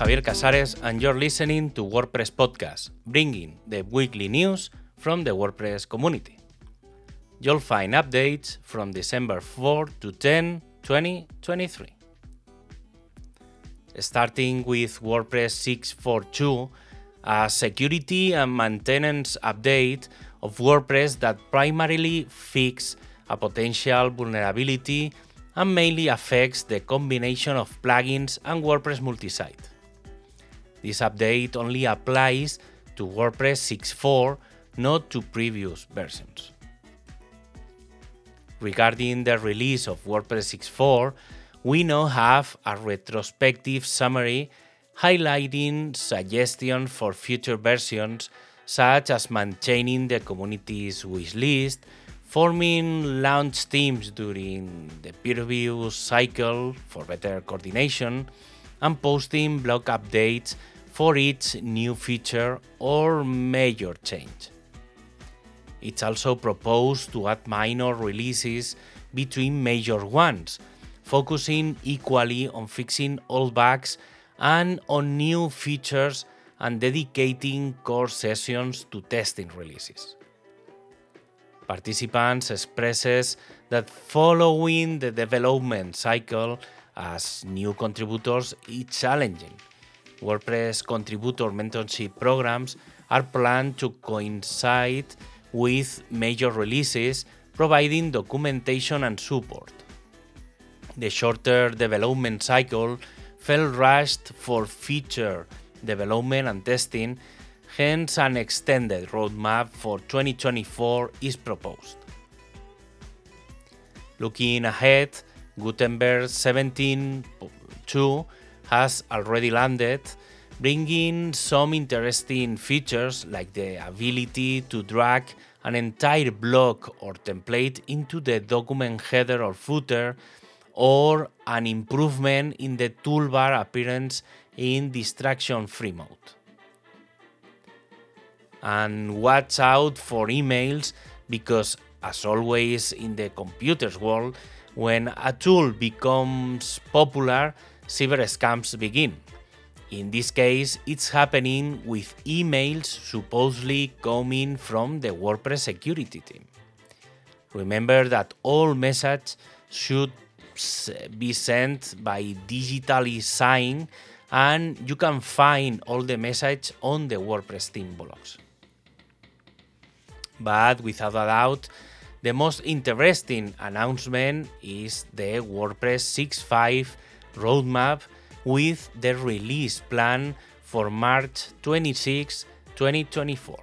Javier Casares, and you're listening to WordPress Podcast, bringing the weekly news from the WordPress community. You'll find updates from December 4 to 10, 2023. Starting with WordPress 6.4.2, a security and maintenance update of WordPress that primarily fixes a potential vulnerability and mainly affects the combination of plugins and WordPress multisite. This update only applies to WordPress 6.4, not to previous versions. Regarding the release of WordPress 6.4, we now have a retrospective summary highlighting suggestions for future versions, such as maintaining the community's wishlist, forming launch teams during the peer review cycle for better coordination, and posting blog updates for each new feature or major change. It's also proposed to add minor releases between major ones, focusing equally on fixing old bugs and on new features and dedicating core sessions to testing releases. Participants expresses that following the development cycle as new contributors is challenging. WordPress contributor mentorship programs are planned to coincide with major releases, providing documentation and support. The shorter development cycle felt rushed for feature development and testing, hence an extended roadmap for 2024 is proposed. Looking ahead, Gutenberg 17.2 has already landed, bringing some interesting features like the ability to drag an entire block or template into the document header or footer or an improvement in the toolbar appearance in distraction free mode. And watch out for emails because, as always in the computer's world, when a tool becomes popular, cyber scams begin. In this case, it's happening with emails supposedly coming from the WordPress security team. Remember that all messages should be sent by digitally signed and you can find all the messages on the WordPress team blogs. But without a doubt, the most interesting announcement is the WordPress 6.5 roadmap with the release plan for March 26, 2024.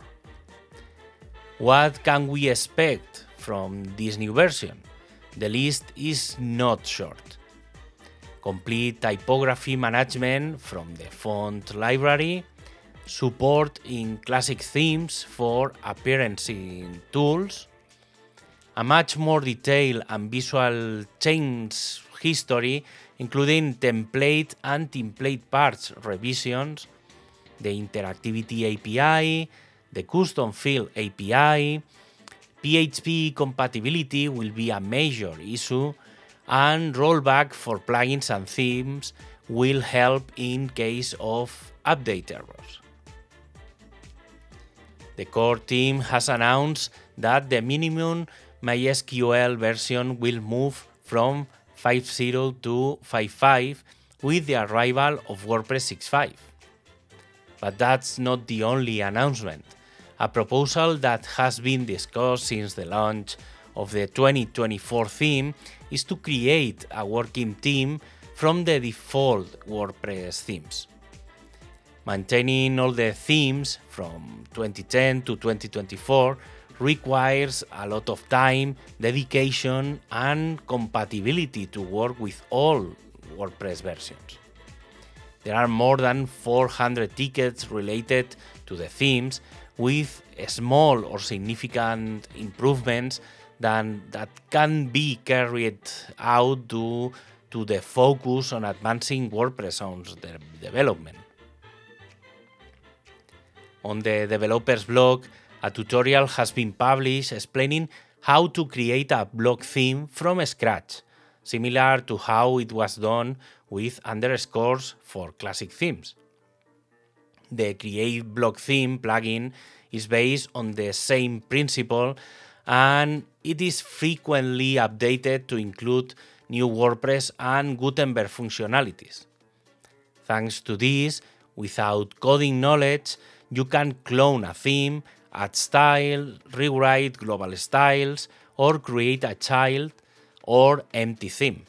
What can we expect from this new version? The list is not short. Complete typography management from the font library, support in classic themes for appearance tools, a much more detailed and visual change history, including template and template parts revisions, the interactivity API, the custom field API, PHP compatibility will be a major issue, and rollback for plugins and themes will help in case of update errors. The core team has announced that the minimum MySQL version will move from 5.0 to 5.5 with the arrival of WordPress 6.5. But that's not the only announcement a proposal that has been discussed since the launch of the 2024 theme is to create a working team from the default WordPress themes. Maintaining all the themes from 2010 to 2024 requires a lot of time, dedication, and compatibility to work with all WordPress versions. There are more than 400 tickets related to the themes, with small or significant improvements than that can be carried out due to the focus on advancing WordPress on development. On the developers blog, a tutorial has been published explaining how to create a block theme from scratch, similar to how it was done with underscores for classic themes. The Create Block Theme plugin is based on the same principle and it is frequently updated to include new WordPress and Gutenberg functionalities. Thanks to this, without coding knowledge, you can clone a theme, add style, rewrite global styles, or create a child or empty theme.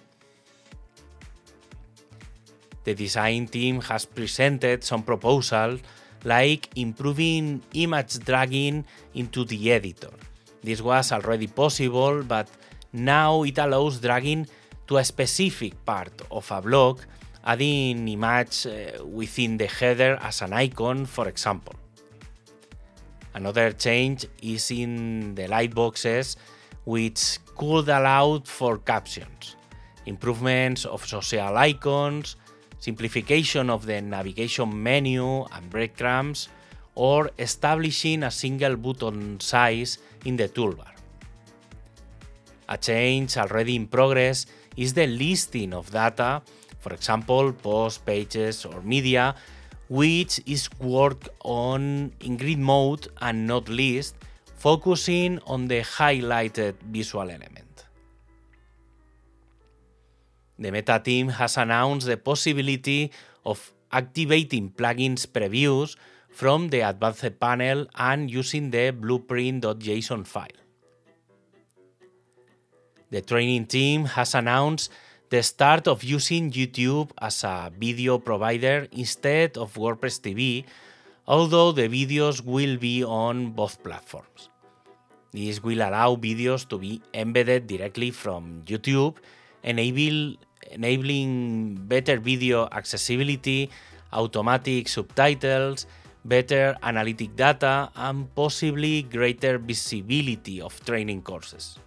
The design team has presented some proposals like improving image dragging into the editor. This was already possible, but now it allows dragging to a specific part of a block, adding image uh, within the header as an icon, for example. Another change is in the lightboxes, which could allow for captions, improvements of social icons, simplification of the navigation menu and breadcrumbs, or establishing a single button size in the toolbar. A change already in progress is the listing of data, for example, posts, pages, or media, which is worked on in grid mode and not list, focusing on the highlighted visual element. The Meta team has announced the possibility of activating plugins previews from the advanced panel and using the blueprint.json file. The training team has announced the start of using YouTube as a video provider instead of WordPress TV, although the videos will be on both platforms. This will allow videos to be embedded directly from YouTube, enable, enabling better video accessibility, automatic subtitles, better analytic data, and possibly greater visibility of training courses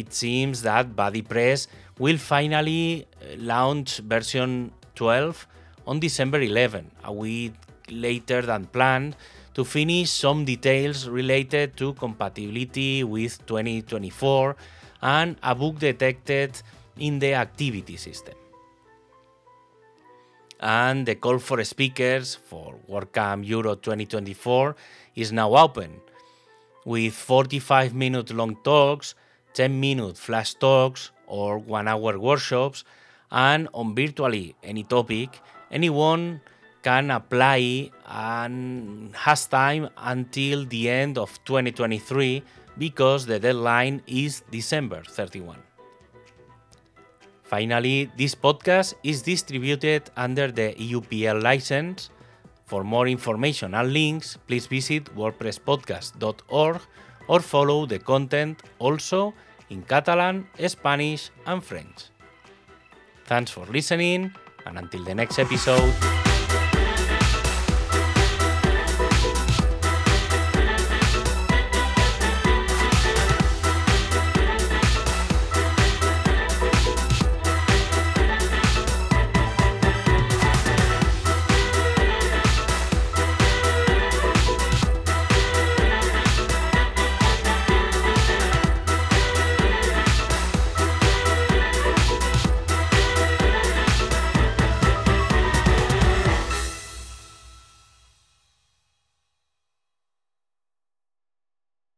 it seems that BuddyPress will finally uh, launch version 12 on December 11, a week later than planned, to finish some details related to compatibility with 2024 and a bug detected in the activity system. And the call for speakers for WordCamp Euro 2024 is now open, with 45 minute long talks 10 minute flash talks or one hour workshops, and on virtually any topic, anyone can apply and has time until the end of 2023 because the deadline is December 31. Finally, this podcast is distributed under the EUPL license. For more information and links, please visit wordpresspodcast.org or follow the content also in Catalan, Spanish, and French. Thanks for listening, and until the next episode.